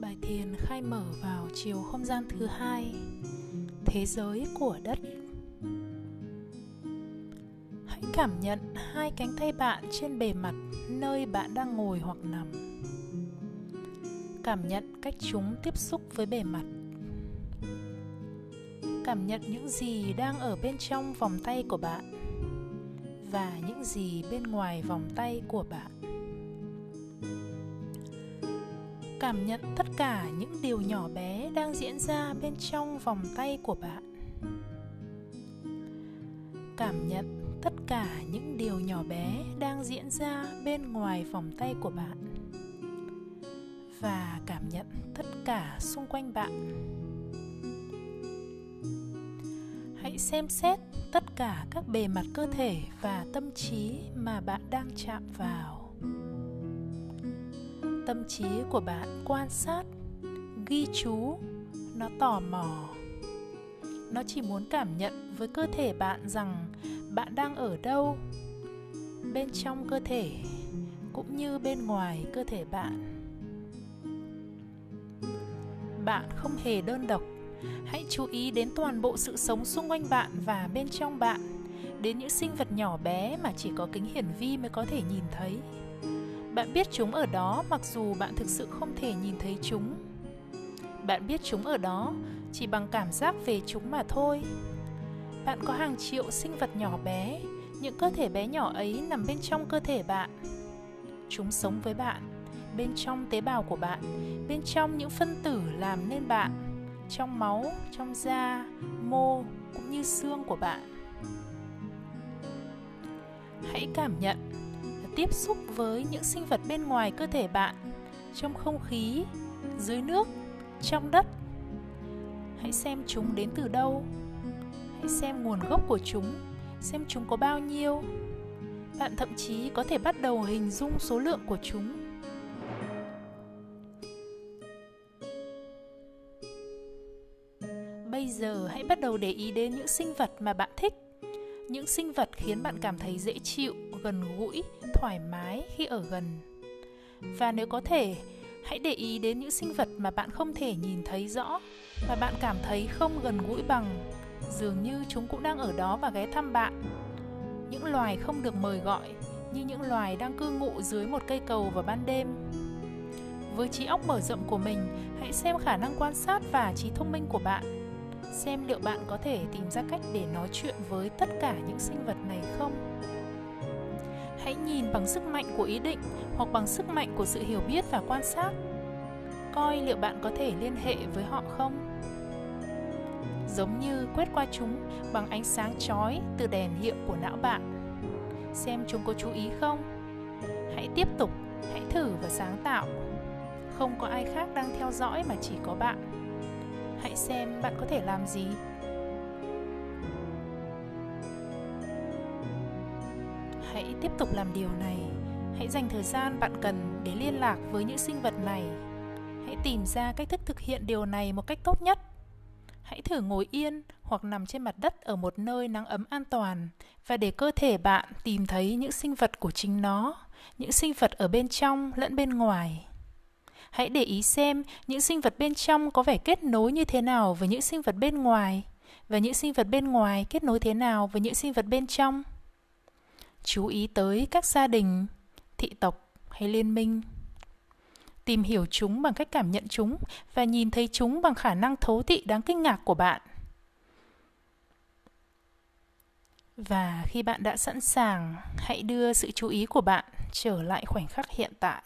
Bài thiền khai mở vào chiều không gian thứ hai, Thế giới của đất. Hãy cảm nhận hai cánh tay bạn trên bề mặt nơi bạn đang ngồi hoặc nằm. Cảm nhận cách chúng tiếp xúc với bề mặt. Cảm nhận những gì đang ở bên trong vòng tay của bạn Và những gì bên ngoài vòng tay của bạn. Cảm nhận tất cả những điều nhỏ bé đang diễn ra bên trong vòng tay của bạn. Cảm nhận tất cả những điều nhỏ bé đang diễn ra bên ngoài vòng tay của bạn. Và cảm nhận tất cả xung quanh bạn. Hãy xem xét tất cả các bề mặt cơ thể và tâm trí mà bạn đang chạm vào tâm trí của bạn quan sát, ghi chú, nó tò mò. Nó chỉ muốn cảm nhận với cơ thể bạn rằng bạn đang ở đâu, bên trong cơ thể cũng như bên ngoài cơ thể bạn. Bạn không hề đơn độc. Hãy chú ý đến toàn bộ sự sống xung quanh bạn và bên trong bạn, đến những sinh vật nhỏ bé mà chỉ có kính hiển vi mới có thể nhìn thấy bạn biết chúng ở đó mặc dù bạn thực sự không thể nhìn thấy chúng. Bạn biết chúng ở đó chỉ bằng cảm giác về chúng mà thôi. Bạn có hàng triệu sinh vật nhỏ bé, những cơ thể bé nhỏ ấy nằm bên trong cơ thể bạn. Chúng sống với bạn, bên trong tế bào của bạn, bên trong những phân tử làm nên bạn, trong máu, trong da, mô cũng như xương của bạn. Hãy cảm nhận tiếp xúc với những sinh vật bên ngoài cơ thể bạn, trong không khí, dưới nước, trong đất. Hãy xem chúng đến từ đâu. Hãy xem nguồn gốc của chúng, xem chúng có bao nhiêu. Bạn thậm chí có thể bắt đầu hình dung số lượng của chúng. Bây giờ hãy bắt đầu để ý đến những sinh vật mà bạn thích. Những sinh vật khiến bạn cảm thấy dễ chịu gần gũi, thoải mái khi ở gần. Và nếu có thể, hãy để ý đến những sinh vật mà bạn không thể nhìn thấy rõ và bạn cảm thấy không gần gũi bằng. Dường như chúng cũng đang ở đó và ghé thăm bạn. Những loài không được mời gọi, như những loài đang cư ngụ dưới một cây cầu vào ban đêm. Với trí óc mở rộng của mình, hãy xem khả năng quan sát và trí thông minh của bạn. Xem liệu bạn có thể tìm ra cách để nói chuyện với tất cả những sinh vật này không? Hãy nhìn bằng sức mạnh của ý định hoặc bằng sức mạnh của sự hiểu biết và quan sát. Coi liệu bạn có thể liên hệ với họ không? Giống như quét qua chúng bằng ánh sáng chói từ đèn hiệu của não bạn. Xem chúng có chú ý không? Hãy tiếp tục, hãy thử và sáng tạo. Không có ai khác đang theo dõi mà chỉ có bạn. Hãy xem bạn có thể làm gì. Hãy tiếp tục làm điều này. Hãy dành thời gian bạn cần để liên lạc với những sinh vật này. Hãy tìm ra cách thức thực hiện điều này một cách tốt nhất. Hãy thử ngồi yên hoặc nằm trên mặt đất ở một nơi nắng ấm an toàn và để cơ thể bạn tìm thấy những sinh vật của chính nó, những sinh vật ở bên trong lẫn bên ngoài. Hãy để ý xem những sinh vật bên trong có vẻ kết nối như thế nào với những sinh vật bên ngoài và những sinh vật bên ngoài kết nối thế nào với những sinh vật bên trong chú ý tới các gia đình, thị tộc hay liên minh. Tìm hiểu chúng bằng cách cảm nhận chúng và nhìn thấy chúng bằng khả năng thấu thị đáng kinh ngạc của bạn. Và khi bạn đã sẵn sàng, hãy đưa sự chú ý của bạn trở lại khoảnh khắc hiện tại.